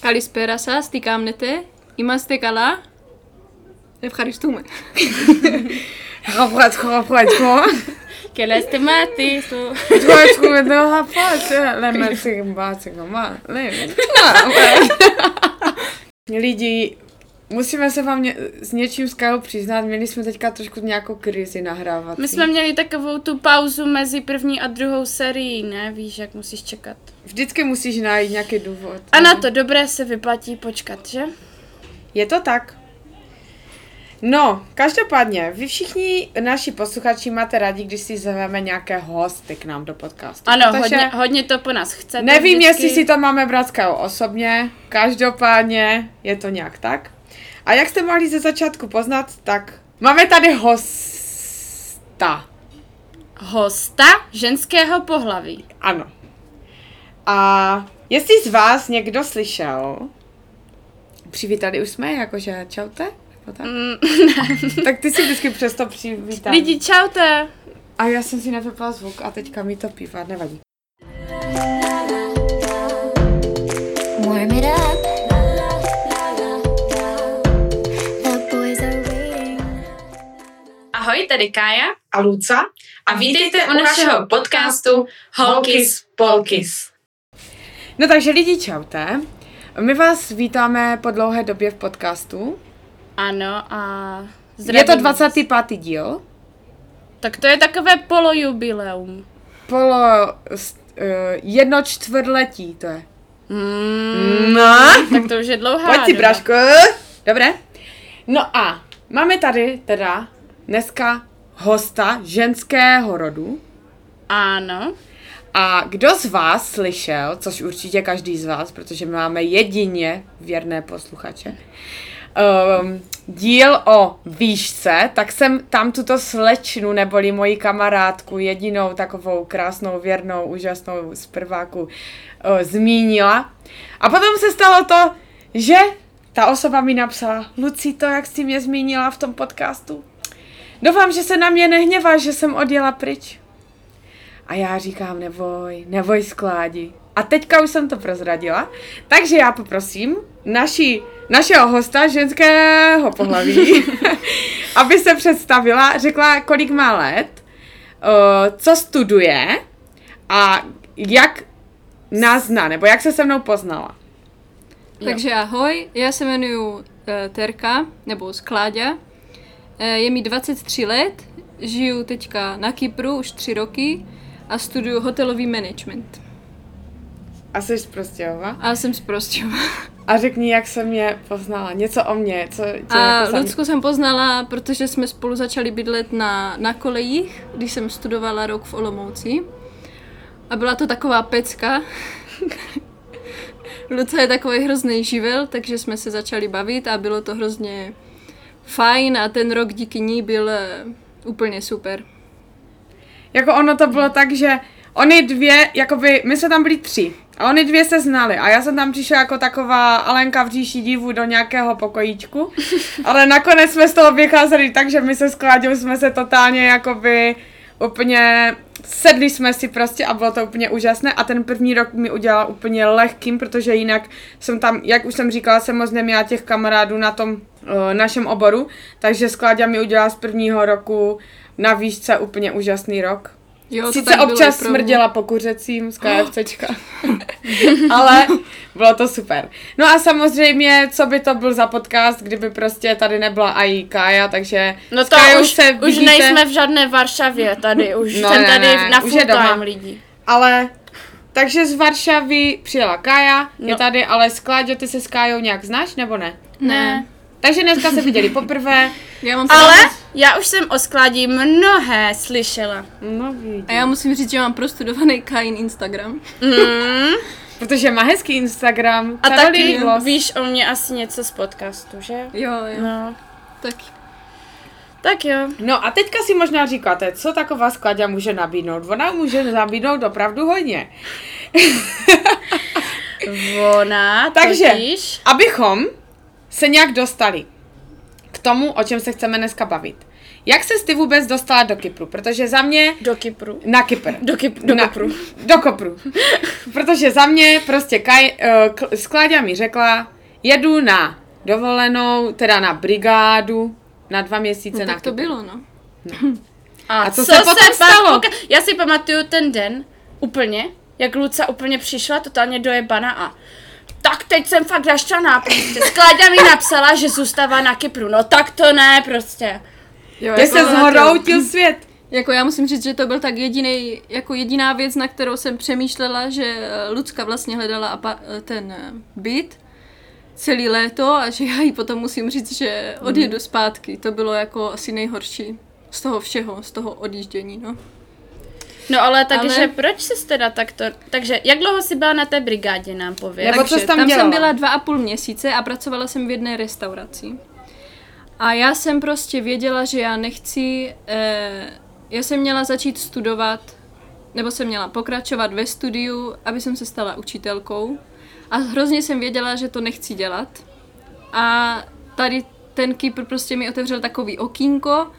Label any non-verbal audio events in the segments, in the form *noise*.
Καλησπέρα σας, τι κάνετε, είμαστε καλά, ευχαριστούμε. Αγαπάτσχο, αγαπάτσχο. Και λες τη μάτις σου. Εγώ δεν θα αγαπάτσχο. Λέμε σιγμπά, σιγμπά. Λέμε. Люди *laughs* musíme se vám ně, s něčím z Kajou přiznat, měli jsme teďka trošku nějakou krizi nahrávat. My jsme měli takovou tu pauzu mezi první a druhou sérií, ne? Víš, jak musíš čekat. Vždycky musíš najít nějaký důvod. A na to dobré se vyplatí počkat, že? Je to tak. No, každopádně, vy všichni naši posluchači máte rádi, když si zveme nějaké hosty k nám do podcastu. Ano, protože hodně, hodně to po nás chcete. Nevím, vždycky. jestli si to máme brát osobně, každopádně je to nějak tak. A jak jste mohli ze začátku poznat, tak máme tady hosta. Hosta ženského pohlaví. Ano. A jestli z vás někdo slyšel, přivítali už jsme, jakože čaute? Nebo tak? Mm, *laughs* tak ty si vždycky přesto přivítám. Lidi, čaute. A já jsem si nevypla zvuk a teďka mi to pívá, nevadí. Warm it up. Ahoj, tady Kája A Luca? a vítejte u našeho podcastu Holkis Polkis. No takže lidi, čaute. My vás vítáme po dlouhé době v podcastu. Ano a Je to vás. 25. díl. Tak to je takové polojubileum. Polo eh, jedno čtvrtletí to je. Mm, No. tak to už je dlouhá Pojď si. Braško. Dobré. No a máme tady teda dneska hosta ženského rodu. Ano. A kdo z vás slyšel, což určitě každý z vás, protože my máme jedině věrné posluchače, um, díl o výšce, tak jsem tam tuto slečnu, neboli moji kamarádku, jedinou takovou krásnou, věrnou, úžasnou z prváku, uh, zmínila. A potom se stalo to, že ta osoba mi napsala, Luci, to, jak jsi mě zmínila v tom podcastu, doufám, že se na mě nehněvá, že jsem odjela pryč. A já říkám, neboj, neboj skládi. A teďka už jsem to prozradila, takže já poprosím naši, našeho hosta ženského pohlaví, *laughs* aby se představila, řekla, kolik má let, co studuje a jak nás zná, nebo jak se se mnou poznala. Takže ahoj, já se jmenuji uh, Terka, nebo Skláďa. Uh, je mi 23 let, žiju teďka na Kypru už 3 roky a studuju hotelový management. A jsi z Prostějova. A jsem z Prostějova. *laughs* A řekni, jak se mě poznala. Něco o mě. Co, co A jako Lucku jsem poznala, protože jsme spolu začali bydlet na, na kolejích, když jsem studovala rok v Olomouci. A byla to taková pecka. *laughs* Luca je takový hrozný živel, takže jsme se začali bavit a bylo to hrozně fajn a ten rok díky ní byl eh, úplně super. Jako ono to bylo tak, že oni dvě, jakoby, my jsme tam byli tři. A oni dvě se znali. A já jsem tam přišla jako taková Alenka v říši divu do nějakého pokojíčku. *laughs* Ale nakonec jsme z toho vycházeli tak, že my se s Kláďou jsme se totálně jakoby úplně sedli jsme si prostě a bylo to úplně úžasné a ten první rok mi udělal úplně lehkým, protože jinak jsem tam, jak už jsem říkala, jsem moc neměla těch kamarádů na tom našem oboru, takže Skláďa mi udělala z prvního roku na výšce úplně úžasný rok. Jo, to Sice bylo občas opravdu. smrděla po kuřecím z *gasps* KFCčka, *laughs* ale bylo to super. No a samozřejmě, co by to byl za podcast, kdyby prostě tady nebyla i Kája, takže No s to už, se už vidíte, nejsme v žádné Varšavě tady, *laughs* už No jsem ne, tady ne, na už full je doma. time lidi. Ale, takže z Varšavy přijela Kája, je No. tady, ale s Kláďou, ty se s Kájou nějak znáš, nebo ne? Ne. Takže dneska se viděli poprvé. *laughs* Já mám Ale já už jsem o skladí mnohé slyšela. No. A já musím říct, že mám prostudovaný Kain Instagram. Mm. *laughs* Protože má hezký Instagram. A taky Vlos. víš o mě asi něco z podcastu, že? Jo, jo. No, Taky. tak jo. No a teďka si možná říkáte, co taková skladě může nabídnout. Ona může nabídnout opravdu hodně. *laughs* Ona Takže, totiž... abychom se nějak dostali k tomu, o čem se chceme dneska bavit. Jak se ty vůbec dostala do Kypru? Protože za mě Do Kypru. na Kypr. Do, Kyp- do na, Kypru. Do Kopru. *laughs* Protože za mě prostě Kaj, uh, Skláďa mi řekla, jedu na dovolenou, teda na brigádu, na dva měsíce No, na tak to Kypr. bylo, no. A co se potom stalo? poka- Já si pamatuju ten den úplně, jak Luca úplně přišla, totálně dojebana a tak teď jsem fakt raštvaná, prostě. Skláďa mi napsala, že zůstává na Kypru. No tak to ne, prostě. Jo, Kde se zhoroutil svět. Jako já musím říct, že to byl tak jediný, jako jediná věc, na kterou jsem přemýšlela, že eh, Lucka vlastně hledala apa, eh, ten eh, byt celý léto a že já jí potom musím říct, že odjedu zpátky. To bylo jako asi nejhorší z toho všeho, z toho odjíždění, no. No ale takže Ale- proč jsi teda takto... Takže jak dlouho jsi byla na té brigádě, nám pověď. Nebo co jsi tam tam dělala? jsem byla dva a půl měsíce a pracovala jsem v jedné restauraci. A já jsem prostě věděla, že já nechci, eh, já jsem měla začít studovat, nebo jsem měla pokračovat ve studiu, aby jsem se stala učitelkou. A hrozně jsem věděla, že to nechci dělat. A tady ten Kypr prostě mi otevřel takový okýnko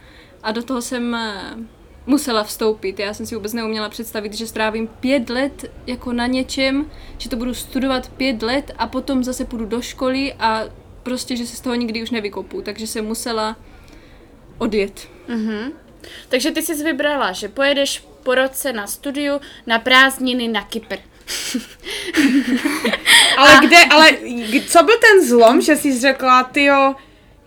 a do toho jsem eh, musela vstoupit. Já jsem si vůbec neuměla představit, že strávím pět let jako na něčem, že to budu studovat pět let a potom zase půjdu do školy a prostě, že se z toho nikdy už nevykopu. Takže jsem musela odjet. Mhm. Takže ty jsi vybrala, že pojedeš po roce na studiu na prázdniny na Kypr. *laughs* Ale kde, ale co byl ten zlom, že jsi řekla, ty jo,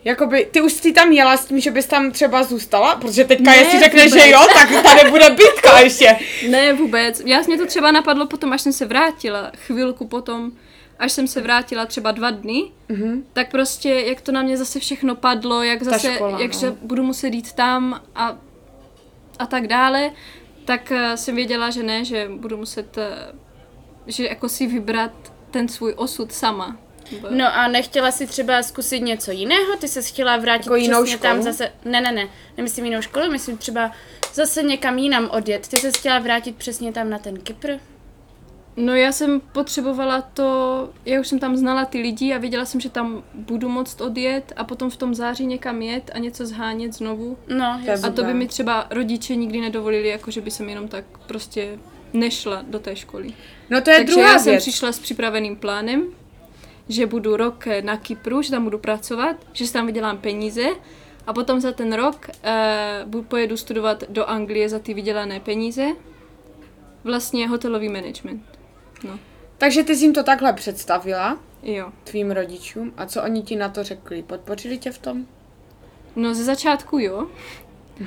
jakoby, ty už jsi tam jela s tím, že bys tam třeba zůstala? Protože teďka, Ne, jestli řekneš, že jo, tak tady bude bitka ještě. Ne, vůbec. Já mě to třeba napadlo potom, až jsem se vrátila, chvilku potom, až jsem se vrátila třeba dva dny, mm-hmm. tak prostě, jak to na mě zase všechno padlo, jak zase, škola, jak no. že budu muset jít tam a, a tak dále, tak uh, jsem věděla, že ne, že budu muset, uh, že jako si vybrat ten svůj osud sama. No a nechtěla si třeba zkusit něco jiného? Ty se chtěla vrátit Jako jinou přesně tam školu? zase... Ne, ne, ne, nemyslím jinou školu, myslím třeba zase někam jinam odjet. Ty se chtěla vrátit přesně tam na ten Kypr? No já jsem potřebovala to, já už jsem tam znala ty lidi a věděla jsem, že tam budu moct odjet a potom v tom září někam jet a něco zhánět znovu. No, jasně. A to by mi třeba rodiče nikdy nedovolili, jako že by jsem jenom tak prostě nešla do té školy. No to je Takže druhá já jsem věc. přišla s připraveným plánem, že budu rok eh, na Kypru, že tam budu pracovat, že si tam vydělám peníze a potom za ten rok uh, pojedu studovat do Anglie za ty vydělané peníze. Vlastně hotelový management. No, Takže ty jsi jim to takhle představila, jo. tvým rodičům, a co oni ti na to řekli? Podpořili tě v tom? No ze začátku jo.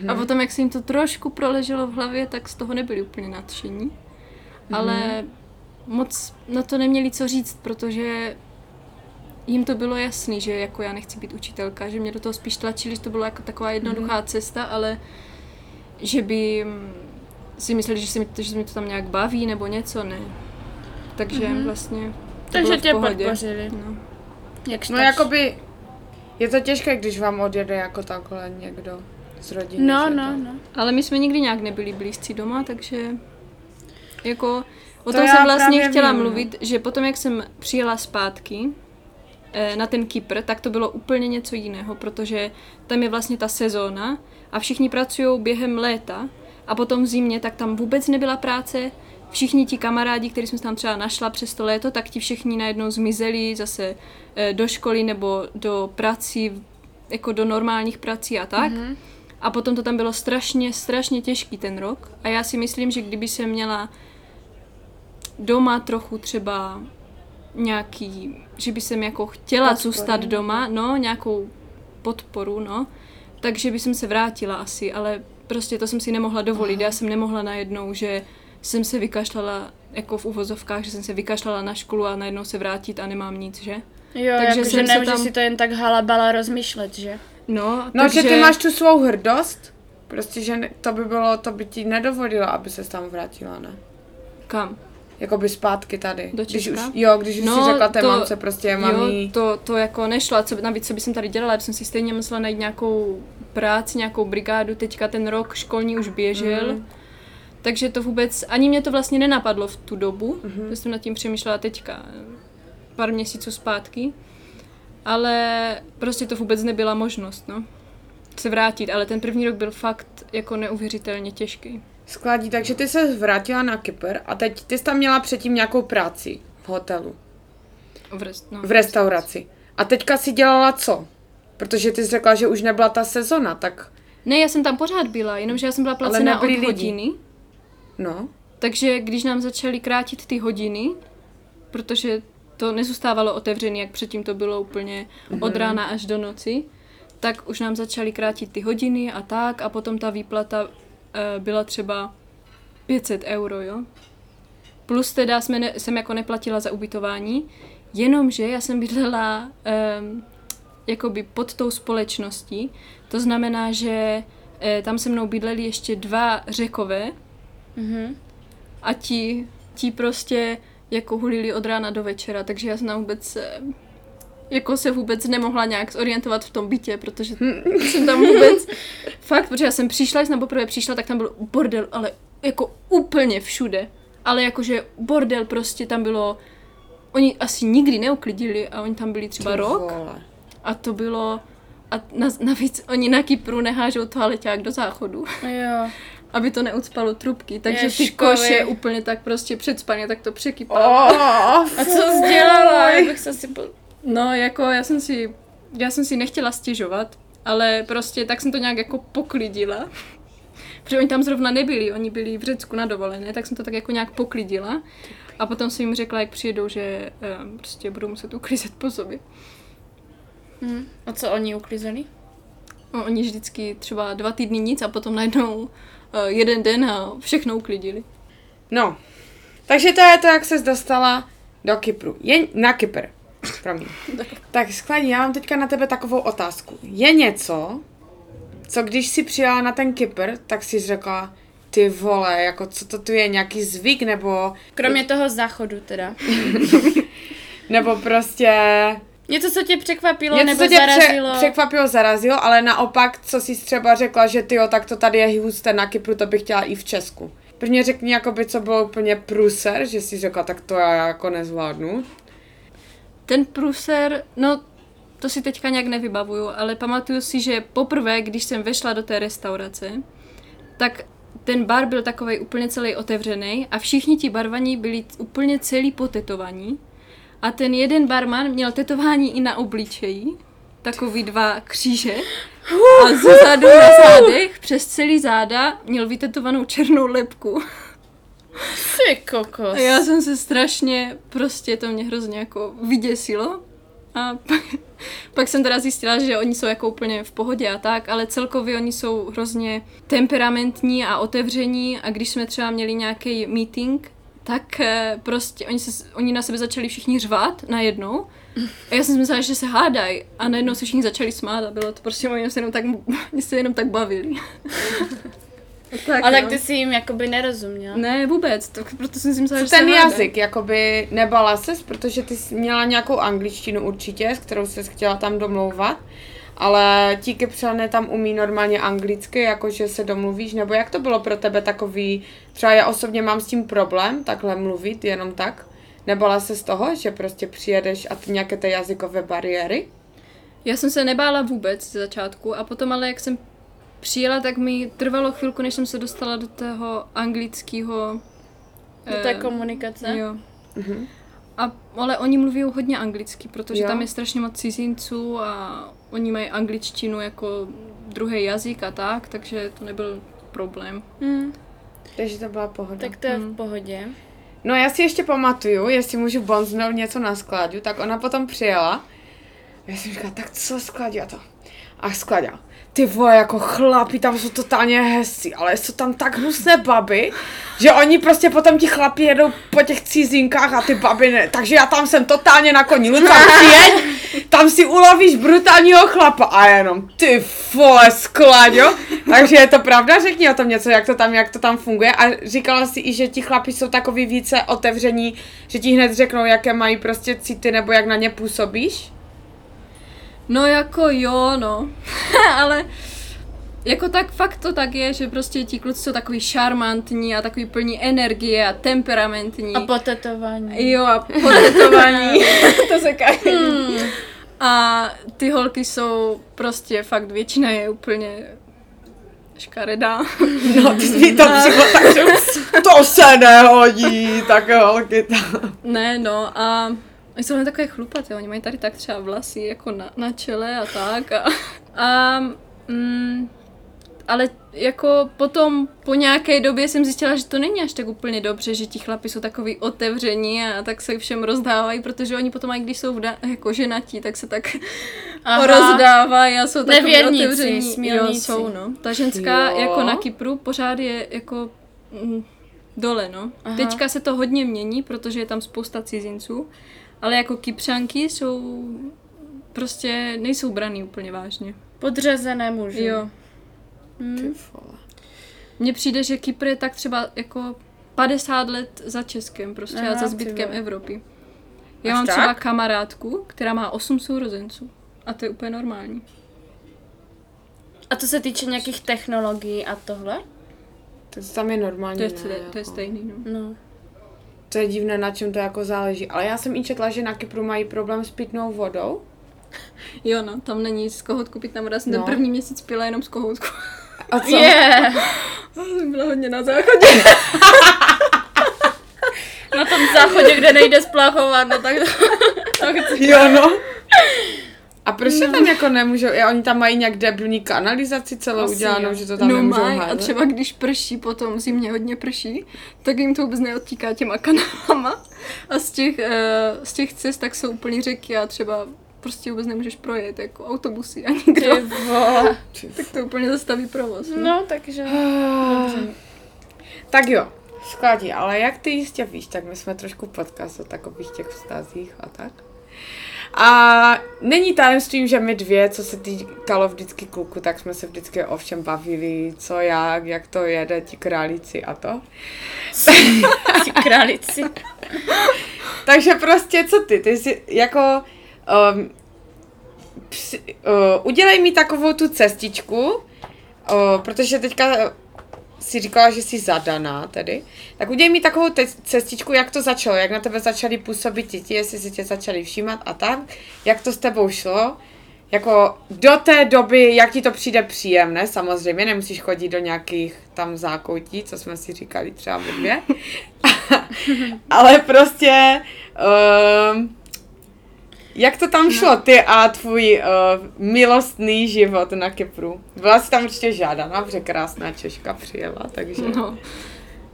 A potom, jak se jim to trošku proleželo v hlavě, tak z toho nebyli úplně nadšení. Ale moc na to neměli co říct, protože jim to bylo jasný, že jako já nechci být učitelka, že mě do toho spíš tlačili, že to byla jako taková jednoduchá cesta, ale že by si mysleli, že se, mi, to- že se mi to tam nějak baví nebo něco, ne. Takže vlastně to Takže tě podpořili. No. Jak No jakoby, je to těžké, když vám odjede jako takhle někdo z rodiny. No, no, to... no. Ale my jsme nikdy nějak nebyli blízcí doma, takže jako o To tom jsem vlastně chtěla vím, no. mluvit, že potom, jak jsem přijela zpátky na ten Kypr, tak to bylo úplně něco jiného, protože tam je vlastně ta sezóna a všichni pracují během léta a potom v zimě, tak tam vůbec nebyla práce. Všichni ti kamarádi, který jsem tam třeba našla přes to léto, tak ti všichni najednou zmizeli zase eh, do školy nebo do prací, jako do normálních prací a tak. Mm-hmm. A potom to tam bylo strašně, strašně těžký ten rok. A já si myslím, že kdyby se měla doma trochu třeba nějaký, že by jsem jako chtěla Podporu. zůstat doma, no, nějakou podporu, no, takže by jsem se vrátila asi, ale prostě to jsem si nemohla dovolit. Já jsem nemohla najednou, že jsem se vykašlala, jako v uvozovkách, že jsem se vykašlala na školu a najednou se vrátit a nemám nic, že? Jo, Takže jsem se nemůžeš tam- si to jen tak halabala rozmýšlet, že? No, No, takže... že ty máš tu svou hrdost, prostě, že to by bylo, to by ti nedovolilo, aby se tam vrátila, ne? Kam? Jakoby zpátky tady. Do když Česka? už, jo, když už si řekla té mamce prostě, mami, Jo, to, to jako nešlo. A co, navíc, co bych jsem tady dělala, já jsem si stejně musela najít nějakou práci, nějakou brigádu. Teďka ten rok školní už běžel. Mm. Takže to vůbec, ani mě to vlastně nenapadlo v tu dobu, mm-hmm. že jsem nad tím přemýšlela teďka, pár měsíců zpátky. Ale prostě to vůbec nebyla možnost, no. se vrátit, ale ten první rok byl fakt jako neuvěřitelně těžký. Skladí, takže ty se vrátila na Kypr a teď ty jsi tam měla předtím nějakou práci v hotelu, V, rest, no, v restauraci. A teďka si dělala co? Protože ty jsi řekla, že už nebyla ta sezona, tak Ne, já jsem tam pořád byla, jenomže já jsem byla placená od lidi. hodiny. no. Takže když nám začaly krátit ty hodiny, protože to nezůstávalo otevřené, jak předtím to bylo úplně od rána až do noci, tak už nám začaly krátit ty hodiny a tak a potom ta výplata byla třeba 500 euro, jo. Plus teda jsme ne, jsem jako neplatila za ubytování, jenomže já jsem bydlela um, jakoby pod tou společností, to znamená, že e, tam se mnou bydleli ještě dva řekové, Mhm. a ti, ti prostě jako hulili od rána do večera, takže já jsem vůbec eh, jako se vůbec nemohla nějak zorientovat v tom bytě, protože jsem tam vůbec, fakt, protože já jsem přišla, když jsem poprvé přišla, tak tam byl bordel, ale jako úplně všude. Ale jakože bordel prostě tam bylo, oni asi nikdy neuklidili a oni tam byli třeba Ty rok vole. a to bylo, a na, navíc oni na Kypru nehážou toaleťák do záchodu Jo. aby to neucpalo trubky, takže ty koše úplně tak prostě předspaně, tak to překypalo. Oh, A co jsi dělala? Já bych se si byl... No, jako já jsem si, já jsem si nechtěla stěžovat, ale prostě tak jsem to nějak jako poklidila. *laughs* Protože oni tam zrovna nebyli, oni byli v Řecku na dovolené, tak jsem to tak jako nějak poklidila. A potom jsem jim řekla, jak přijedou, že um, prostě budou muset uklízet po sobě. Hm. A co oni uklízeli? No, oni vždycky třeba dva týdny nic a potom najednou uh, jeden den a všechno uklidili. No, takže to je to, jak ses dostala do Kypru. Je, na Kypr. Promiň. Tak skladí, já mám teďka na tebe takovou otázku. Je něco, co když si přijela na ten Kypr, tak si řekla, ty vole, jako co to tu je, nějaký zvyk, nebo, Kromě toho záchodu teda. *laughs* nebo prostě Něco, co tě překvapilo něco, nebo co tě zarazilo? Pře- překvapilo, zarazilo, ale naopak, co jsi třeba řekla, že ty jo, tak to tady je husté na Kypru, to bych chtěla i v Česku. Prvně řekni, jakoby, co bylo úplně pruser, že jsi řekla, tak to já jako nezvládnu. Ten pruser, no to si teďka nějak nevybavuju, ale pamatuju si, že poprvé, když jsem vešla do té restaurace, tak ten bar byl takový úplně celý otevřený a všichni ti barvaní byli úplně celý potetovaní. A ten jeden barman měl tetování i na obličeji, takový dva kříže. A zezadu na zádech, přes celý záda, měl vytetovanou černou lepku. Ty kokos. Já jsem se strašně, prostě to mě hrozně jako vyděsilo. A pak, pak jsem teda zjistila, že oni jsou jako úplně v pohodě a tak, ale celkově oni jsou hrozně temperamentní a otevření a když jsme třeba měli nějaký meeting, tak eh, prostě oni, se, oni na sebe začali všichni řvát najednou. A já jsem si myslela, že se hádají a najednou se všichni začali smát a bylo to prostě, oni se jenom tak, *laughs* se jenom tak bavili. Tak, A tak no. ty si jim jakoby nerozuměla. Ne, vůbec, to, proto jsem si myslela, že ten se jazyk, jakoby nebala ses, protože ty jsi měla nějakou angličtinu určitě, s kterou jsi chtěla tam domlouvat, ale ti Kypřané tam umí normálně anglicky, jakože se domluvíš, nebo jak to bylo pro tebe takový, třeba já osobně mám s tím problém, takhle mluvit, jenom tak, nebala se z toho, že prostě přijedeš a ty nějaké ty jazykové bariéry? Já jsem se nebála vůbec ze začátku a potom ale jak jsem přijela, tak mi trvalo chvilku, než jsem se dostala do toho anglického... Do té eh, komunikace. Jo. Mhm. A, ale oni mluví hodně anglicky, protože Jo. tam je strašně moc cizinců a oni mají angličtinu jako druhý jazyk a tak, takže to nebyl problém. Hm. Takže to byla pohoda. Tak to je Hmm. v pohodě. No já si ještě pamatuju, jestli můžu bonznout něco na skláďu, tak ona potom přijela. Já jsem říkala, tak co skladě to? A skladě, ty vole, jako chlapi tam jsou totálně hezcí, ale jsou tam tak hnusné baby, že oni prostě potom ti chlapi jedou po těch cizinkách a ty baby ne. Takže já tam jsem totálně na koni. Luca, přijeď, tam si ulovíš brutálního chlapa a jenom ty vole sklaďo. Takže je to pravda, řekni o tom něco, jak to tam, jak to tam funguje. A říkala si i, že ti chlapi jsou takový více otevření, že ti hned řeknou, jaké mají prostě city nebo jak na ně působíš. No jako jo, no. *laughs* ale jako tak fakt to tak je, že prostě ti kluci jsou takový šarmantní a takový plní energie a temperamentní. A potetování. Jo, a *laughs* potetování. *laughs* to se kají. A ty holky jsou prostě fakt, většina je úplně škaredá. No, ty jsi to takže to se nehodí, tak holky tam. Ne, no a oni jsou takové chlupaté, oni mají tady tak třeba vlasy jako na, na čele a tak. A, a mm, ale jako potom po nějaké době jsem zjistila, že to není až tak úplně dobře, že ti chlapi jsou takový otevření a tak se všem rozdávají, protože oni potom, i když jsou vda, jako ženatí, tak se tak Aha. *laughs* rozdávají a jsou takový Nevěrníci, otevření. Jo, jsou, no. Ta ženská Jo. jako na Kypru pořád je jako mm, dole, no. Aha. Teďka se to hodně mění, protože je tam spousta cizinců, ale jako Kypřanky jsou prostě nejsou braný úplně vážně. Podřazené muži. Jo. Hm. Mně přijde, že Kypr je tak třeba jako 50 let za Českem prostě Aha, a za zbytkem vole. Evropy. Já Až mám tak? třeba kamarádku, která má 8 sourozenců. A to je úplně normální. A to se týče nějakých technologií a tohle? To tam je normální. To je, ne, to je, to je jako. stejný, no. No. To je divné, na čem to jako záleží. Ale já jsem i četla, že na Kypru mají problém s pitnou vodou. *laughs* Jo, no, tam není z kohoutku pít tam jsem No. ten první měsíc pila jenom z kohoutku. A *laughs* co? Je. Yeah. jsem byla hodně na záchodě. *laughs* Na tom záchodě, kde nejde splachovat, no tak... tak Jo, no. A proč se tam jako nemůžou, já, oni tam mají nějak debilní kanalizaci celou Asi udělanou, jo. že to tam no nemůžou maj, a házet? třeba když prší potom, v zimě hodně prší, tak jim to vůbec neodtíká těma *laughs* kanálama. A z těch, eh, z těch cest tak jsou úplně řeky a třeba prostě vůbec nemůžeš projet, jako autobusy a nikdo. Ty vole. *laughs* Tak to úplně zastaví provoz. No. No, takže... Tak jo, skladí, ale jak ty jistě víš, tak my jsme trošku podcast o takových těch vztazích a tak. A není tajemstvím, že my dvě, co se týkalo vždycky kluku, tak jsme se vždycky o všem bavili, co jak, jak to jede, ti králíci a to. *laughs* Ti králici. *laughs* Takže prostě, co ty? Ty jsi jako... Um, při, uh, udělej mi takovou tu cestičku, uh, protože teďka si říkala, že jsi zadaná tedy, tak udělej mi takovou te- cestičku, jak to začalo, jak na tebe začali působit děti, jestli si tě začali všímat a tak, jak to s tebou šlo, jako do té doby, jak ti to přijde příjemné, samozřejmě, nemusíš chodit do nějakých tam zákoutí, co jsme si říkali třeba ve dvě, *laughs* ale prostě, um, jak to tam šlo, ty a tvůj uh, milostný život na Kypru? Byla jsi tam určitě žádaná, protože krásná Češka přijela, takže... No.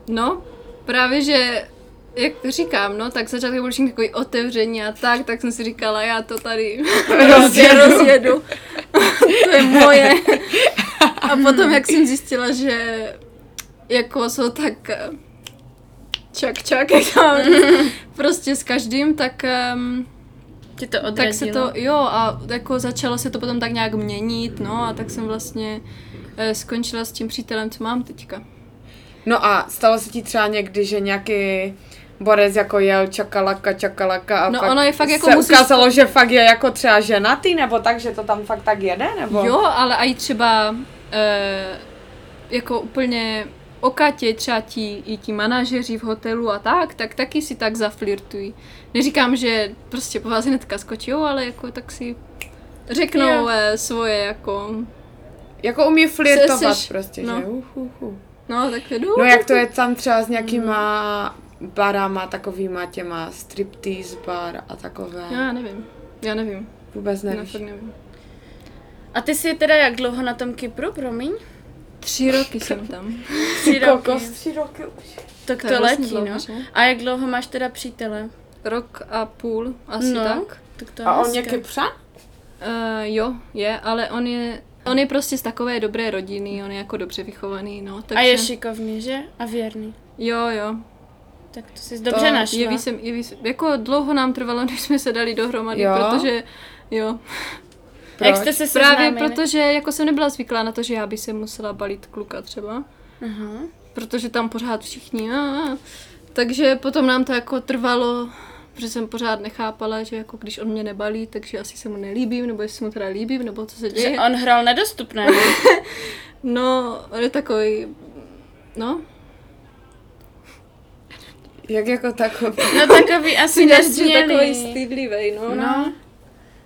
no, právě, že jak říkám, no, tak začátku byl všichni takový otevření a tak, tak jsem si říkala, já to tady *laughs* rozjedu. rozjedu. *laughs* to je moje. A potom, jak jsem zjistila, že jako jsou tak eh, čak čak, jak tam, *laughs* prostě s každým, tak um, Ti to odradilo. tak se to, jo, a jako začalo se to potom tak nějak měnit, no a tak jsem vlastně eh, skončila s tím přítelem, co mám teďka. No a stalo se ti třeba někdy, že nějaký borec jako jel čakalaka, čakalaka a No pak ono je fakt jako se musíš- ukázalo, že fakt je jako třeba ženatý, nebo tak, že to tam fakt tak jede, nebo? Jo, ale i třeba eh, jako úplně o Katě, třeba ti, i ti manažeři v hotelu a tak, tak taky si tak zaflirtují. Neříkám, že prostě po vás hnedka skočí, jo, ale jako tak si řeknou Jo. eh, svoje jako, Jako umí flirtovat seš- prostě, no. že? Uh, uh, uh. no tak jdu. No jak to je tam třeba s nějakýma barama, takovýma těma striptease bar a takové. Já nevím, já nevím, Vůbec já nevíš. fakt nevím. A ty jsi teda jak dlouho na tom Kypru, promiň? Tři roky jsem tam. Tři roky. Kokos, tři roky už. Tak To to, je vlastně letí, dlouho, no. že? A jak dlouho máš teda přítele? Rok a půl, asi no, tak. tak to je A on je kypřan? Uh, jo, je, ale on je, on je prostě z takové dobré rodiny, on je jako dobře vychovaný, no. Takže, A je šikovný, že? A věrný. Jo, jo. Tak to jsi dobře našla. Jeví se, jeví se, jako dlouho nám trvalo, než jsme se dali dohromady, Jo? protože, jo. A Jak Proč? jste se Právě protože jako jsem nebyla zvyklá na to, že já bych se musela balit kluka třeba, Aha. protože tam pořád všichni, a, a. takže potom nám to jako trvalo, protože jsem pořád nechápala, že jako když on mě nebalí, takže asi se mu nelíbím, nebo jestli se mu teda líbím, nebo co se Že děje. on hrál nedostupné. ne? *laughs* No, on je takový, no, Jak jako takový? No takový *laughs* asi že je takový nesmělý. stydlivý, no. No.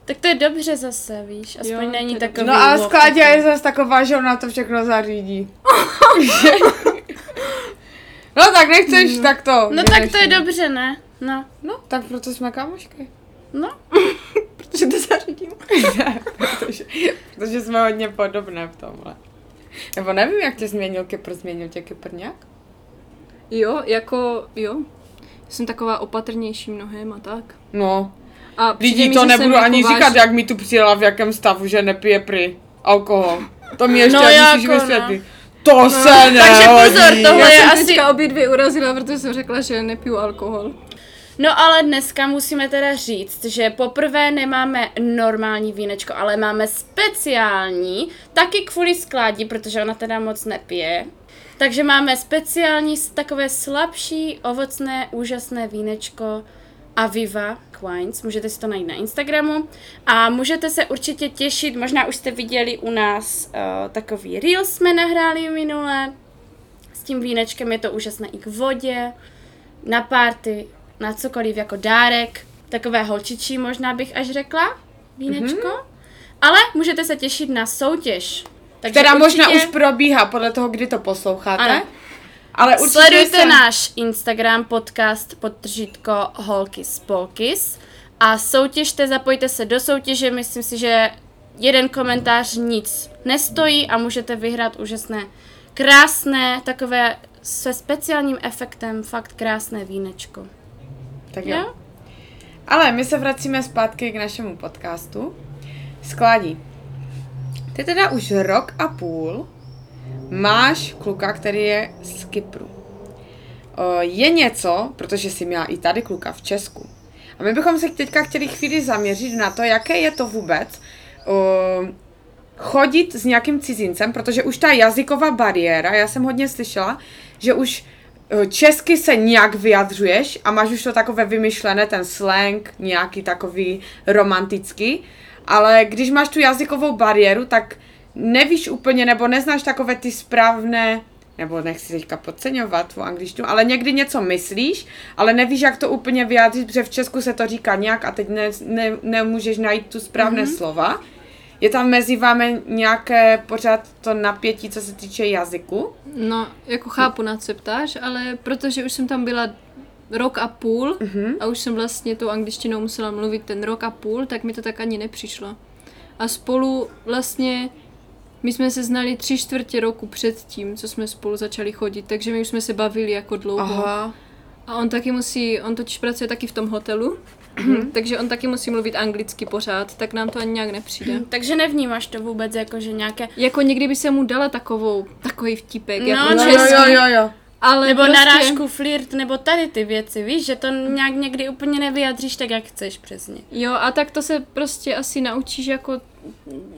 Tak to je dobře zase, víš, aspoň Jo, není takový No a Skládě je zase taková, že ona to všechno zařídí. *laughs* no tak nechceš, tak to. No tak to je dobře, ne? No, No, tak proto jsme kamošky. no. *laughs* Protože to zařídím. *laughs* protože, protože jsme hodně podobné v tomhle. Nebo nevím, jak tě změnil Kypr, změnil tě Kypr nějak? Jo, jako, jo. Jsem taková opatrnější mnohem a tak. No, A lidí mi, to nebudu jako ani vážně- říkat, jak mi tu přijela, v jakém stavu, že nepije prý alkohol. To mi ještě No no, jako musíš no. vysvětlit. To se *laughs* nehodí. Takže pozor, tohle Já je jsem asi- obě dvě urazila, protože jsem řekla, že nepiju alkohol. No ale dneska musíme teda říct, že poprvé nemáme normální vínečko, ale máme speciální, taky kvůli skládí, protože ona teda moc nepije. Takže máme speciální takové slabší, ovocné, úžasné vínečko Aviva Wines. Můžete si to najít na Instagramu. A můžete se určitě těšit, možná už jste viděli u nás uh, takový reel jsme nahráli minule. S tím vínečkem je to úžasné i k vodě, na párty, na cokoliv jako dárek. Takové holčičí možná bych až řekla, vínečko. Mm-hmm. Ale můžete se těšit na soutěž. Takže Která možná určitě- už probíhá podle toho, kdy to posloucháte. Ano. Ale určitě Sledujte se... náš Instagram podcast podtržítko Holky Spolkis a soutěžte, zapojte se do soutěže, myslím si, že jeden komentář nic nestojí a můžete vyhrát úžasné, krásné, takové se speciálním efektem, fakt krásné vínečko. Tak jo. Jo? Ale my se vracíme zpátky k našemu podcastu. Skládí. Ty teda už rok a půl máš kluka, který je z Kypru. O, je něco, protože jsi měla i tady kluka v Česku. A my bychom se teďka chtěli chvíli zaměřit na to, jaké je to vůbec o, chodit s nějakým cizincem, protože už ta jazyková bariéra, já jsem hodně slyšela, že už o, česky se nějak vyjadřuješ a máš už to takové vymyšlené, ten slang, nějaký takový romantický, ale když máš tu jazykovou bariéru, tak nevíš úplně, nebo neznáš takové ty správné, nebo nechci teďka podceňovat tu angličtinu, ale někdy něco myslíš, ale nevíš, jak to úplně vyjádřit, protože v Česku se to říká nějak a teď ne, ne, nemůžeš najít tu správné mm-hmm. slova. Je tam mezi vámi nějaké pořád to napětí, co se týče jazyku? No, jako chápu, na co ptáš, ale protože už jsem tam byla rok a půl Mhm. a už jsem vlastně tou angličtinou musela mluvit ten rok a půl, tak mi to tak ani nepřišlo. A spolu vlastně, my jsme se znali tři čtvrtě roku před tím, co jsme spolu začali chodit, takže my už jsme se bavili jako dlouho. Aha. A on taky musí, on totiž pracuje taky v tom hotelu, Mhm. *clears throat* takže on taky musí mluvit anglicky pořád, tak nám to ani nějak nepřijde. *clears throat* Takže nevnímáš to vůbec jako, že nějaké... Jako někdy by se mu dala takovou, takový vtípek, No, jako no, Jo, jo, jo. ale Nebo prostě... narážku, flirt, nebo tady ty věci, víš, že to nějak někdy úplně nevyjadříš tak, jak chceš přesně. Jo, a tak to se prostě asi naučíš jako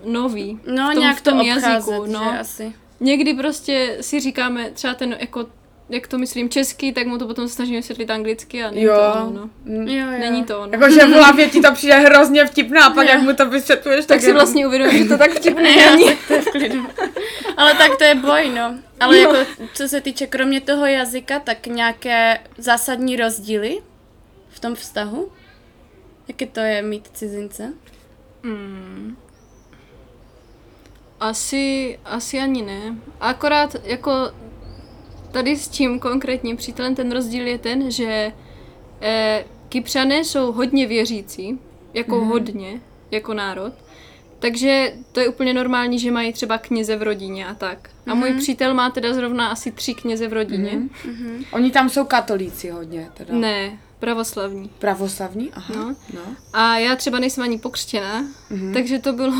nový. No, v tom, nějak v tom to jazyku, obcházet, no. asi. Někdy prostě si říkáme třeba ten jako jak to myslím česky, tak mu to potom snažím vysvětlit anglicky a není Jo. to ono, no. Mm. Jo, jo. Není to ono. Jakože v hlavě ti to přijde hrozně vtipné a pak Jo. jak mu to vysvětluješ, tak si je to- vlastně uvědomím, že to tak vtipné *laughs* Ne, není. tak. Ale tak to je boj, no. Ale Jo. jako, co se týče kromě toho jazyka, tak nějaké zásadní rozdíly v tom vztahu? Jaké to je mít cizince? Hmm. Asi, asi ani ne. Akorát jako tady s tím konkrétním přítelem ten rozdíl je ten, že eh, Kypřané jsou hodně věřící, jako mm-hmm. hodně, jako národ. Takže to je úplně normální, že mají třeba kněze v rodině a tak. A můj přítel má teda zrovna asi tři kněze v rodině. Mm-hmm. Oni tam jsou katolíci hodně, teda. Ne, pravoslavní. Pravoslavní? Aha. No. no. A já třeba nejsem ani pokřtěná, mm-hmm. takže to bylo...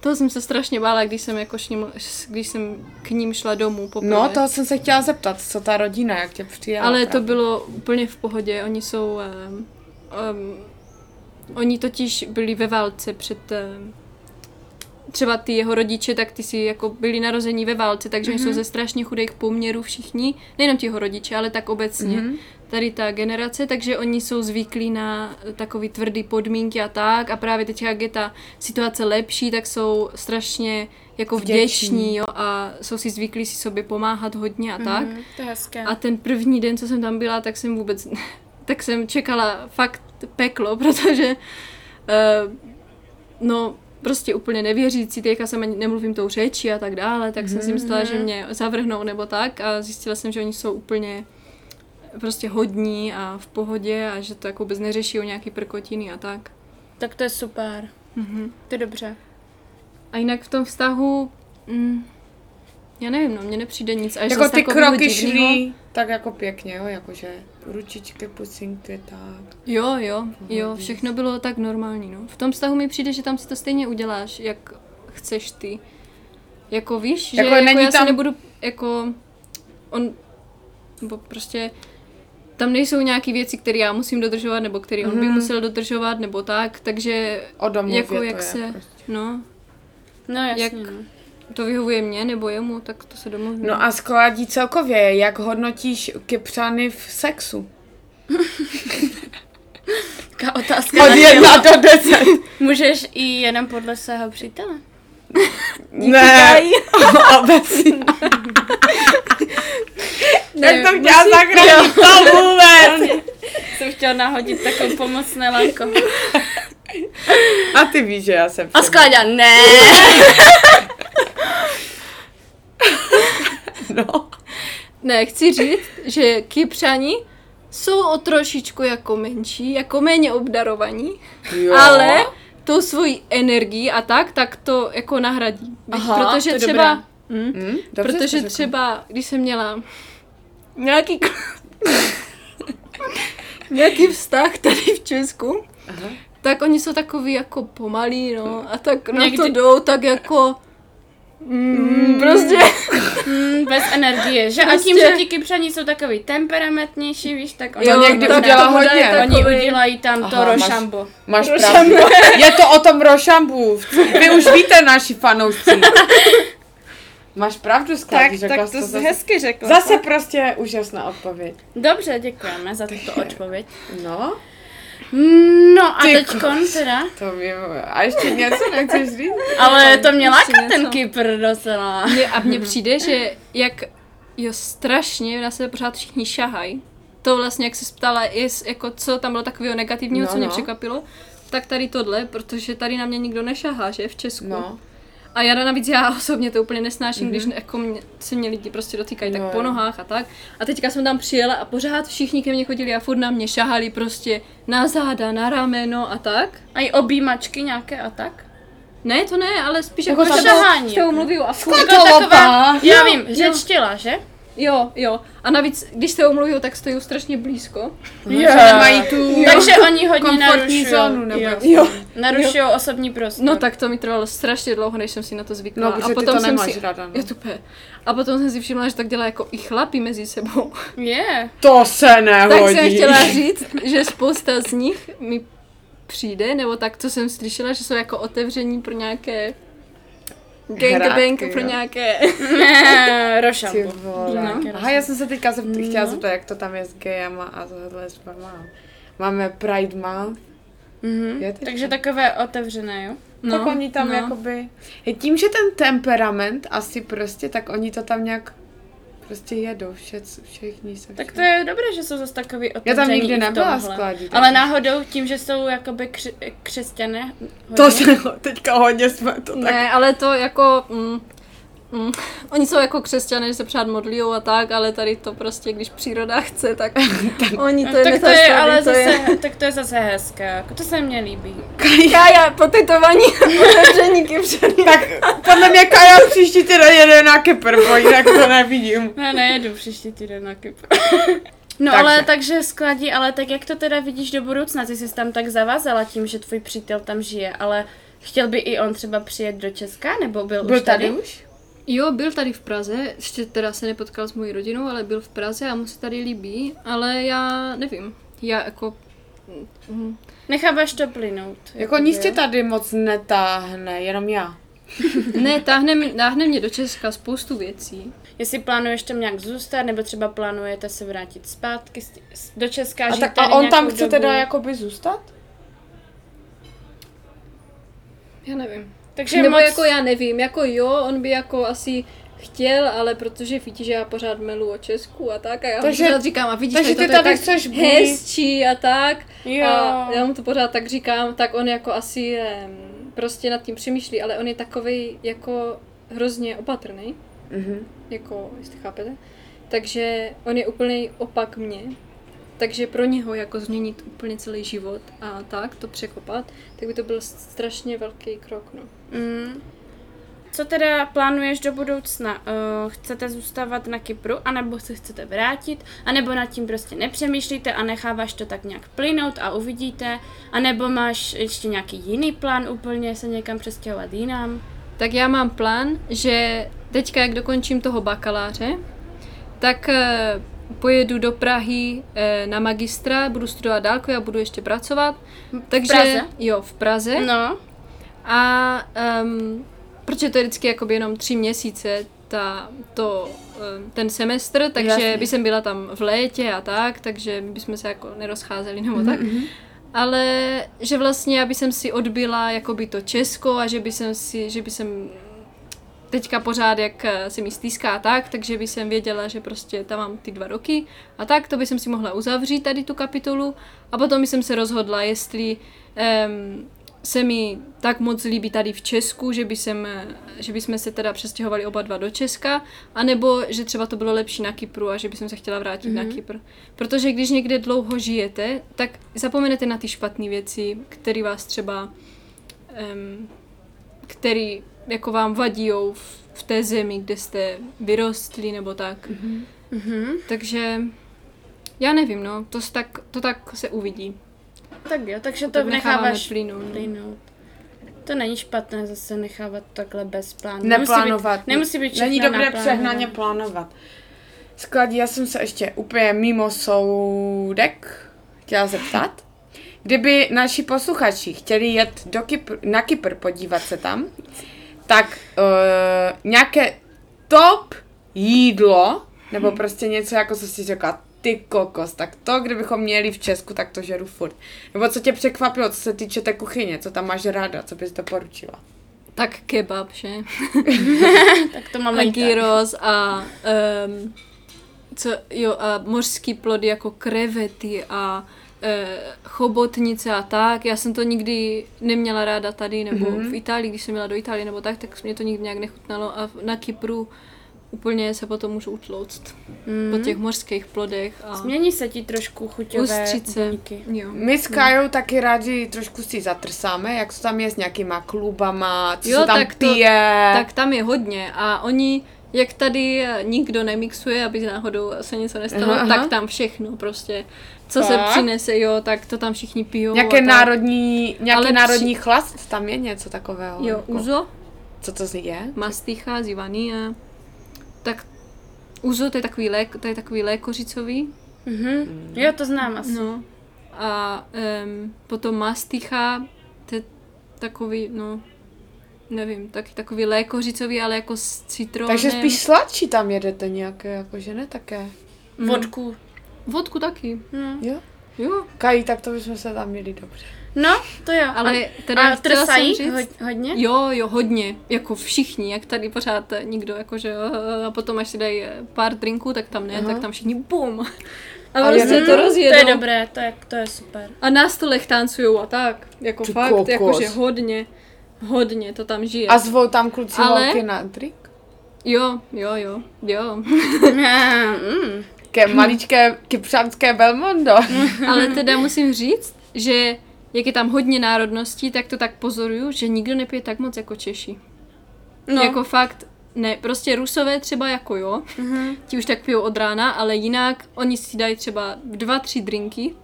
Toho jsem se strašně bála, když jsem, jako šním, když jsem k ním šla domů poprvé. No, to jsem se chtěla zeptat, co ta rodina, jak tě přijala. Ale to právě. bylo úplně v pohodě. Oni jsou... Um, um, oni totiž byli ve válce před... Um, třeba ty jeho rodiče, tak ty si jako byli narození ve válce, takže mm-hmm. jsou ze strašně chudých poměrů všichni, nejenom ti jeho rodiče, ale tak obecně. Mm-hmm. Tady ta generace, takže oni jsou zvyklí na takový tvrdý podmínky a tak a právě teď, jak je ta situace lepší, tak jsou strašně jako Vděční. vděční, jo, a jsou si zvyklí si sobě pomáhat hodně a tak. Mm, to je hezké. A ten první den, co jsem tam byla, tak jsem vůbec, *laughs* tak jsem čekala fakt peklo, *laughs* protože uh, no, prostě úplně nevěřící, teďka jsem ani nemluvím tou řeči a tak dále, tak jsem si myslela, že mě zavrhnou nebo tak a zjistila jsem, že oni jsou úplně prostě hodní a v pohodě a že to jako vůbec neřeší o nějaký prkotiny a tak. Tak to je super. Mhm. To je dobře. A jinak v tom vztahu, mm, já nevím, no, mně nepřijde nic. Až Jako ty kroky divnýho. šly tak jako pěkně, jo, jakože ručičky, pusinky, tak. Jo, jo, jo, všechno bylo tak normální, no. V tom vztahu mi přijde, že tam si to stejně uděláš, jak chceš ty. Jako víš, Jako že jako není já tam- se nebudu, jako, on, nebo prostě, tam nejsou nějaké věci, které já musím dodržovat, nebo které on by Mhm. musel dodržovat, nebo tak, takže, O jako to jak je se, prostě. no, No jasně, Jak- no. to vyhovuje mně nebo jemu, tak to se domluvíme. No a skladí celkově, jak hodnotíš kypřany v sexu? *laughs* Taká otázka Od na jedna do deset. Můžeš i jenom podle svého přítele. Ne, obecně. *laughs* Jak to chtěla zachránit to vůbec? *laughs* Jsem chtěla nahodit takovou pomocné lajko. A ty víš, že já jsem A Skláďa, ne! *laughs* No. Ne, chci říct, že Kypřani jsou o trošičku jako menší, jako méně obdarovaní, Jo. ale tou svojí energií a tak, tak to jako nahradí. Aha, protože to třeba, dobré. hm, Hm, dobře protože třeba, když jsem měla nějaký *laughs* nějaký vztah tady v Česku, Aha. tak oni jsou takový jako pomalí, no, a tak na Někdy- to jdou tak jako mm, prostě Mm, bez energie, že? A Prostě- tím, že ti kypřani jsou takový temperamentnější, víš, tak oni, To Jo, někdy tak udělá hodně. tak- oni takový- udělají tam to Aha, máš- rošambo. Máš pravdu. Je to o tom rošambu. Vy už víte, naši fanoušci. Máš pravdu, Skladí, řekla jsi to zase. hezky řekla. Zase prostě úžasná odpověď. Dobře, děkujeme za tuto *laughs* odpověď. No, No a Ty teďkon teda, to mi... A ještě něco nechceš říct? ale to mě láká ten něco. Kypr docela. Mně, a mně *laughs* přijde, že jak jo strašně na sebe pořád všichni šahají. To vlastně, jak se ptala, jest, jako co tam bylo takového negativního, No, co mě no. překvapilo, tak tady tohle, protože tady na mě nikdo nešahá, že, v Česku. No, A já navíc já osobně to úplně nesnáším, mm-hmm. když jako mě, se mě lidi prostě dotýkají tak No, po jo. nohách a tak. A teďka jsem tam přijela a pořád všichni ke mně chodili a furt na mě šahali prostě na záda, na rameno a tak. A i objímačky nějaké a tak? Ne, to ne, ale spíš Jako jako, šahání, s tebou jako. mluví a furt. Jako taková, já vím, řečtila, že? Jo, jo. A navíc, když se omluví, tak stojí strašně blízko. že nemají tu Takže oni hodně komfortní narušují. zónu, nebo jo. Jo. Narušují osobní prostor. No tak to mi trvalo strašně dlouho, než jsem si na to zvykla. No, protože a ty potom to jsem nemáš si... ráda, no. Je to pe. A potom jsem si všimla, že tak dělá jako i chlapi mezi sebou. Je. To se tak nehodí. jsem chtěla říct, že spousta z nich mi přijde, nebo tak, co jsem slyšela, že jsou jako otevření pro nějaké gangbang, Hrátky, pro nějaké... Vole. No. Aha, já jsem se teďka se chtěla No. zeptat, jak to tam je s gejama a s lesbama. Máme Pride Month. Mhm. Teďka? Takže takové otevřené, jo? No, tak oni tam no. jakoby... Je tím, že ten temperament asi prostě, tak oni to tam nějak prostě jedou, vše, všichni se Tak to je dobré, že jsou zase takový Já otevření tam nikdy nebyla skladí. Ale náhodou tím, že jsou jakoby kři- křesťané. To hodně. se *laughs* teďka hodně jsme to tak... Ne, ale to jako... Mm, mm, *laughs* oni jsou jako křesťané, že se pořád modlí a tak, ale tady to prostě, když příroda chce, tak *laughs* oni to No, tak to je ale to zase, je... tak to je zase hezké, jako to se mně líbí. *laughs* Já, já, potetovaní otevření kypřany. Tak podle mě Kaja příští týden jede na Kypr, bo jinak to nevidím. Já nejedu příští týden na Kypr. No Takže. ale takže skladí, ale tak jak to teda vidíš do budoucna? Ty jsi tam tak zavázala tím, že tvůj přítel tam žije, ale chtěl by i on třeba přijet do Česka, nebo byl, Byl už tady? tady už? Jo, byl tady v Praze, ještě teda se nepotkal s mojí rodinou, ale byl v Praze a mu se tady líbí, ale já nevím, já jako... mm, Necháváš to plynout. Jako nic tě tady moc netáhne, jenom já. *laughs* Ne, táhne, mě- táhne mě do Česka spoustu věcí. Jestli plánuješ tam nějak zůstat, nebo třeba plánujete se vrátit zpátky do Česka, A, žít tak, a on tam chce dobu. teda jakoby zůstat? Já nevím. Takže Nebo moc... jako já nevím, jako jo, on by jako asi chtěl, ale protože vidí, že já pořád melu o Česku a tak a já Takže- mu pořád říkám a vidíš, takže ty to je tady tak chceš být. hezčí a tak Jo. a já mu to pořád tak říkám, tak on jako asi, em, prostě nad tím přemýšlí, ale on je takový jako hrozně opatrný, Mhm. jako, jestli chápete. Takže on je úplný opak mě. Takže pro něho jako změnit úplně celý život a tak, to překopat, tak by to byl strašně velký krok, no. Mm. Co teda plánuješ do budoucna? Uh, chcete zůstávat na Kypru, anebo se chcete vrátit, anebo nad tím prostě nepřemýšlíte a necháváš to tak nějak plynout a uvidíte, anebo máš ještě nějaký jiný plán úplně se někam přestěhovat jinam? Tak já mám plán, že teďka, jak dokončím toho bakaláře, tak eh, pojedu do Prahy eh, na magistra, budu studovat dálku, já budu ještě pracovat. Takže, Praze? Jo, v Praze. No, A um, protože to je vždycky jakoby jenom tři měsíce, ta, to, um, ten semestr, takže Jasně. by jsem byla tam v létě a tak, takže bychom se jako nerozcházeli nebo tak. Ale že vlastně, aby jsem si odbyla jakoby to Česko a že by jsem si, že by jsem teďka pořád, jak eh, se mi stýská tak, takže by jsem věděla, že prostě tam mám ty dva roky a tak, to by jsem si mohla uzavřít tady tu kapitolu a potom jsem se rozhodla, jestli um, se mi tak moc líbí tady v Česku, že by, jsem, eh, že by jsme se teda přestěhovali oba dva do Česka, anebo že třeba to bylo lepší na Kypru a že bychom se chtěla vrátit mm-hmm. na Kypr. Protože když někde dlouho žijete, tak zapomenete na ty špatné věci, které vás třeba um, který jako vám vadijou v, v té zemi, kde jste vyrostli nebo tak. Mm-hmm. mhm. Takže já nevím, no, to, tak, to tak se uvidí. tak jo, takže to necháváme necháváš plynout. no. plynout. To není špatné zase nechávat takhle bez plánu. Neplánovat. Nemusí být, nemusí být Není dobré přehnaně plánovat. Skladí, já jsem se ještě úplně mimo soudek chtěla zeptat. Kdyby naši posluchači chtěli jet do Kypr, na Kypr podívat se tam, tak uh, nějaké top jídlo, nebo prostě něco jako co si řekla, ty kokos, tak to, kdybychom měli v Česku, tak to žeru furt. Nebo co tě překvapilo, co se týče té kuchyně, co tam máš ráda, co bys doporučila? Tak kebab, že? *laughs* Tak to mám A gyros a um, co, jo, a mořský plody jako krevety a chobotnice a tak. Já jsem to nikdy neměla ráda tady, nebo Mhm. mm-hmm. v Itálii, když jsem měla do Itálie nebo tak, tak mě to nikdy nějak nechutnalo a na Kypru úplně se potom můžu utlouct mm. po těch mořských plodech a Změní se ti trošku chuťové ústřice. Jo. My s Kajou taky rádi trošku si zatrsáme, jak to tam je s nějakýma klubama, co Jo, tam tak to- pije. Tak tam je hodně a oni, jak tady eh, nikdo nemixuje, aby náhodou se něco nestalo, aha, aha. tak tam všechno prostě. Co se přinese, jo, tak to tam všichni pijou. Nějaké a tak. národní, nějaký Ale národní chlast, tam je něco takového. Jo, jako- uzo, Co to je? masticha, zivaný a tak uzo to je takový, lék, to je takový lékořicový, Mhm. Jo, to znám asi. no. A um, potom masticha, to je takový, no, nevím, taky takový lékořicový, ale jako s citronem. Takže spíš sladší tam jedete nějaké, jakože ne také. Vodku. Vodku taky, No. Jo? jo. Kají, tak to bychom se tam měli dobře. no, to jo. Ale teda a trsají říct- ho- hodně? Jo, jo, hodně. Jako všichni, jak tady pořád nikdo, jakože a potom až si dají pár drinků, tak tam ne, Aha. tak tam všichni bum. A Ale prostě to rozjedou. To je dobré, to je, to je super. A na stolech tancujou a tak. Jako Ty fakt, kokos. jakože hodně, hodně to tam žije. A zvou tam kluci Ale- na drink? Jo, jo, jo, jo. *laughs* mm. Ke maličké kypřanské Belmondo. *laughs* Ale *laughs* teda musím říct, že jak je tam hodně národností, tak to tak pozoruju, že nikdo nepije tak moc jako Češi. No, Jako fakt, ne, prostě Rusové třeba jako jo, Mhm. ti už tak pijou od rána, ale jinak oni si dají třeba dva, tři drinky,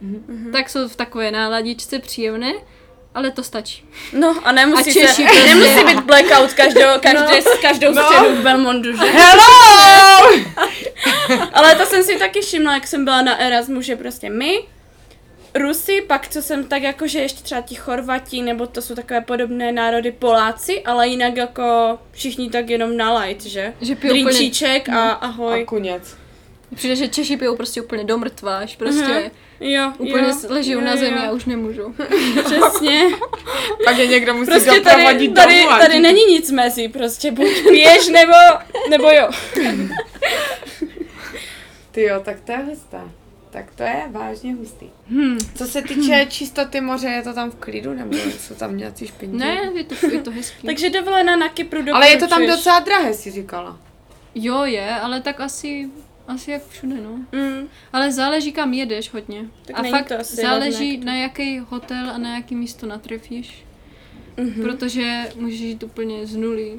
Mhm. tak jsou v takové náladičce příjemné, ale to stačí. no a nemusí, A Češi se, prostě- nemusí být blackout každou, každé, no. každou No. středu v Belmondu, že? Hello! *laughs* Ale to jsem si taky všimla, jak jsem byla na Erasmu, že prostě my, Rusy, pak co jsem tak jako, že ještě třeba ti Chorvati, nebo to jsou takové podobné národy Poláci, ale jinak jako všichni tak jenom na light, že? Že Drinčíček a A ahoj. kuněc. Přijde, že Češi pijou prostě úplně do mrtva, až prostě Jo, úplně jo, leží jo, na zemi jo. a už nemůžou. *laughs* *laughs* Přesně. Pak je někdo musí Prostě tady, doprovodit tady, domů. a tady není nic mezi, prostě buď piješ nebo, nebo jo. *laughs* Ty jo, tak to je hezké. Tak to je vážně hustý. Hmm. Co se týče čistoty moře, je to tam v klidu, nebo jsou tam nějací špinti? Ne, je to, je to hezký. Takže dovolená na Kypru Ale je to tam docela drahé, si říkala. Jo, je, ale tak asi, asi jak všude, no. Mm, Ale záleží, kam jedeš hodně. Tak a není fakt to asi záleží, levné. na jaký hotel a na jaký místo natrefíš. mhm. Protože můžeš jít úplně z nuly.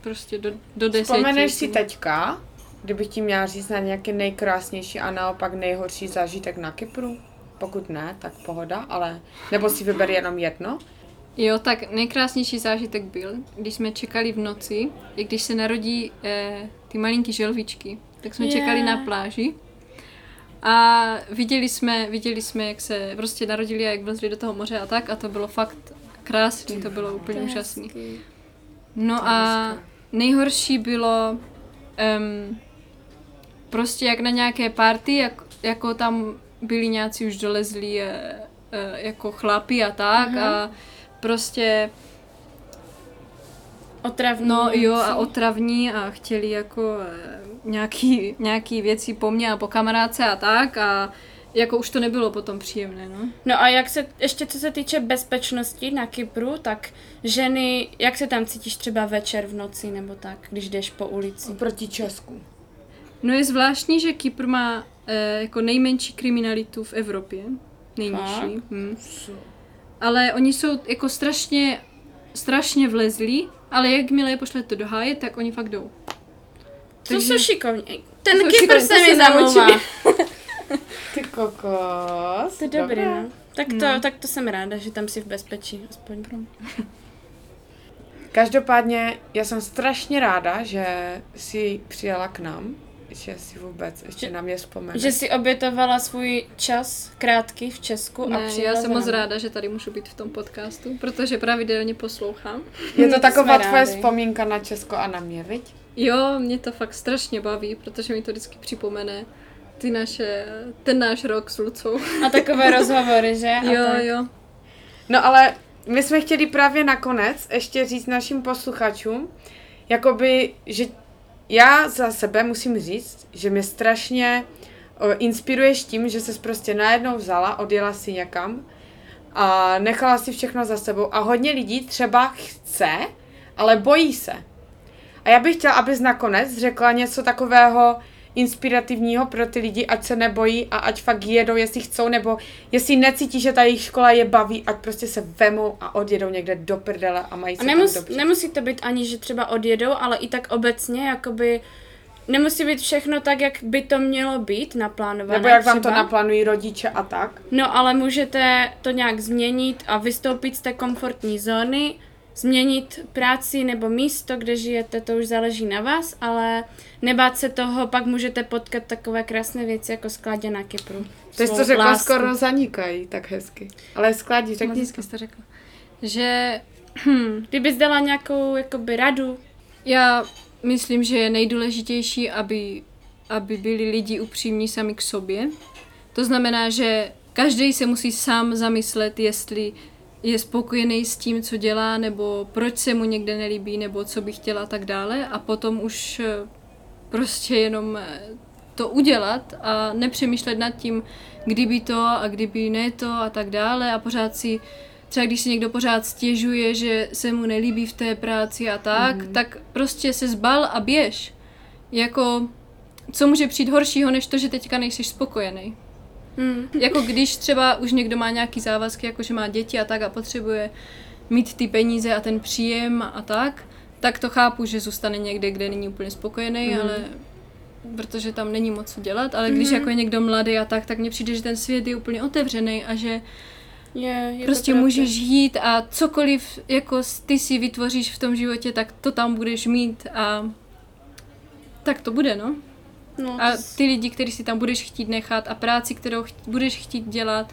Prostě do, do deseti. Vzpomeneš si teďka, kdybych ti měla říct na nějaký nejkrásnější a naopak nejhorší zážitek na Kypru? Pokud ne, tak pohoda, ale... Nebo si vyber jenom jedno? Jo, tak nejkrásnější zážitek byl, když jsme čekali v noci, i když se narodí eh, ty malinký želvičky, tak jsme Je. čekali na pláži. A viděli jsme, viděli jsme, jak se prostě narodili a jak vlezli do toho moře a tak a to bylo fakt krásný, to bylo úplně úžasný. No a nejhorší bylo um, prostě jak na nějaké party, jak, jako tam byli nějací už dolezlí eh, eh, jako chlapi a tak a prostě Otravný. no jo a otravní a chtěli jako eh, nějaký, nějaký věci po mně a po kamarádce a tak a jako už to nebylo potom příjemné, no. No a jak se, ještě co se týče bezpečnosti na Kypru, tak ženy, jak se tam cítíš třeba večer v noci nebo tak, když jdeš po ulici? Proti Česku. No je zvláštní, že Kypr má eh, jako nejmenší kriminalitu v Evropě. Nejnižší. Hm. Ale oni jsou jako strašně, strašně vlezlí, ale jakmile je pošlete do háje, tak oni fakt jdou. To Takže- jsou šikovní. Ten jsou Kypr se mi zamlouvá. *laughs* Ty kokos. To je dobrý, no. Tak to, No. tak to jsem ráda, že tam jsi v bezpečí, aspoň. *laughs* Každopádně já jsem strašně ráda, že jsi přijela k nám, že si vůbec ještě Že- na mě vzpomeneš. Že jsi obětovala svůj čas krátký v Česku a Ne, já přijela jsem za moc ráda, že tady můžu být v tom podcastu, protože pravidelně poslouchám. Je to To taková tvoje rádi. vzpomínka na Česko a na mě, viď? Jo, mě to fakt strašně baví, protože mi to vždycky připomene ty naše, ten náš rok s Lucou. A takové *laughs* rozhovory, že? A Jo, tak. jo. No ale my jsme chtěli právě nakonec ještě říct našim posluchačům, jakoby, že já za sebe musím říct, že mě strašně o, inspiruješ tím, že ses prostě najednou vzala, odjela si někam a nechala si všechno za sebou a hodně lidí třeba chce, ale bojí se. A já bych chtěla, abys nakonec řekla něco takového inspirativního pro ty lidi, ať se nebojí a ať fakt jedou, jestli chcou, nebo jestli necítí, že ta jejich škola je baví, ať prostě se vemou a odjedou někde do prdele a mají A se nemus, tam dobře. nemusí to být ani, že třeba odjedou, ale i tak obecně, jakoby nemusí být všechno tak, jak by to mělo být naplánované. Nebo jak vám to třeba. naplánují rodiče a tak. No ale můžete to nějak změnit a vystoupit z té komfortní zóny, změnit práci nebo místo, kde žijete, to už záleží na vás, ale nebát se toho, pak můžete potkat takové krásné věci jako skládě na Kypru. Jsi Svou to řekla lásku. skoro zanikají, tak hezky. Ale skladí, řekni hezky to. jste řekla. Že *clears throat* Kdybys dala nějakou jakoby radu, já myslím, že je nejdůležitější, aby, aby byli lidi upřímní sami k sobě. To znamená, že každý se musí sám zamyslet, jestli je spokojený s tím, co dělá, nebo proč se mu někde nelíbí, nebo co by chtěla a tak dále. A potom už eh, prostě jenom eh, to udělat a nepřemýšlet nad tím, kdyby to a kdyby ne to a tak dále a pořád si třeba když si někdo pořád stěžuje, že se mu nelíbí v té práci a tak, mm-hmm. tak prostě se zbal a běž. Jako, co může přijít horšího, než to, že teďka nejsi spokojený. Hmm, Jako když třeba už někdo má nějaký závazky, jako že má děti a tak a potřebuje mít ty peníze a ten příjem a tak, tak to chápu, že zůstane někde, kde není úplně spokojený, mm. ale protože tam není moc co dělat, ale když jako je někdo mladý a tak, tak mně přijde, že ten svět je úplně otevřený a že je, je to prostě pravda. můžeš žít a cokoliv jako ty si vytvoříš v tom životě, tak to tam budeš mít a tak to bude, no. No, A ty lidi, který si tam budeš chtít nechat a práci, kterou cht- budeš chtít dělat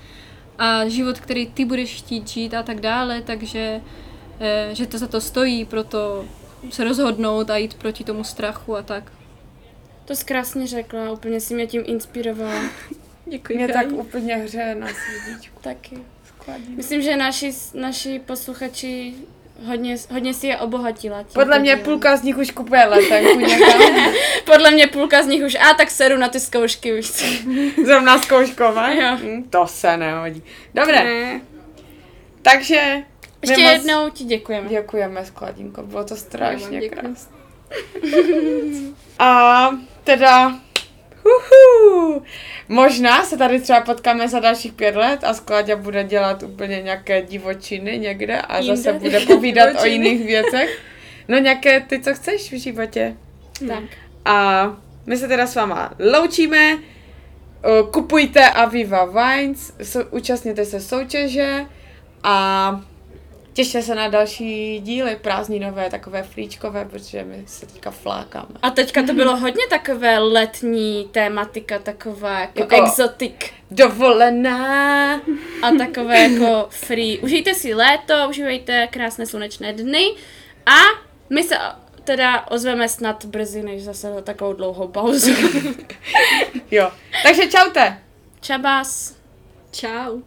a život, který ty budeš chtít žít a tak dále, takže eh, že to za to stojí, proto se rozhodnout a jít proti tomu strachu a tak. to jsi krásně řekla, úplně si mě tím inspirovala. *laughs* Děkuji. Mě tak úplně hřeje na srdíčku. Taky. Myslím, že naši, naši posluchači hodně, hodně si je obohatila. tím Podle mě dílem. půlka z nich už kupuje letenku někam. *laughs* Podle mě půlka z nich už, a tak seru na ty zkoušky už. *laughs* Zrovna zkouškové. Jo. Hm, To se nehodí. Dobré, Ne. takže... Ještě moc jednou ti děkujeme. Děkujeme, Skladinko, bylo to strašně krásné. *laughs* A teda... Uhu, možná se tady třeba potkáme za dalších pět let a Skladě bude dělat úplně nějaké divočiny někde a Jinde. zase bude povídat o jiných věcech. No nějaké ty, co chceš v životě. Tak. A my se teda s váma loučíme. Kupujte Aviva Wines, účastněte se soutěže a těšte se na další díly prázdninové, takové flíčkové, protože my se teďka flákáme. A teďka to bylo hodně takové letní tématika, taková jako, Jako- exotik Dovolená! a takové jako free. Užijte si léto, užívejte krásné slunečné dny a my se teda ozveme snad brzy, než zase za takovou dlouhou pauzu. *laughs* Jo. Takže čaute! Čabás. Čau.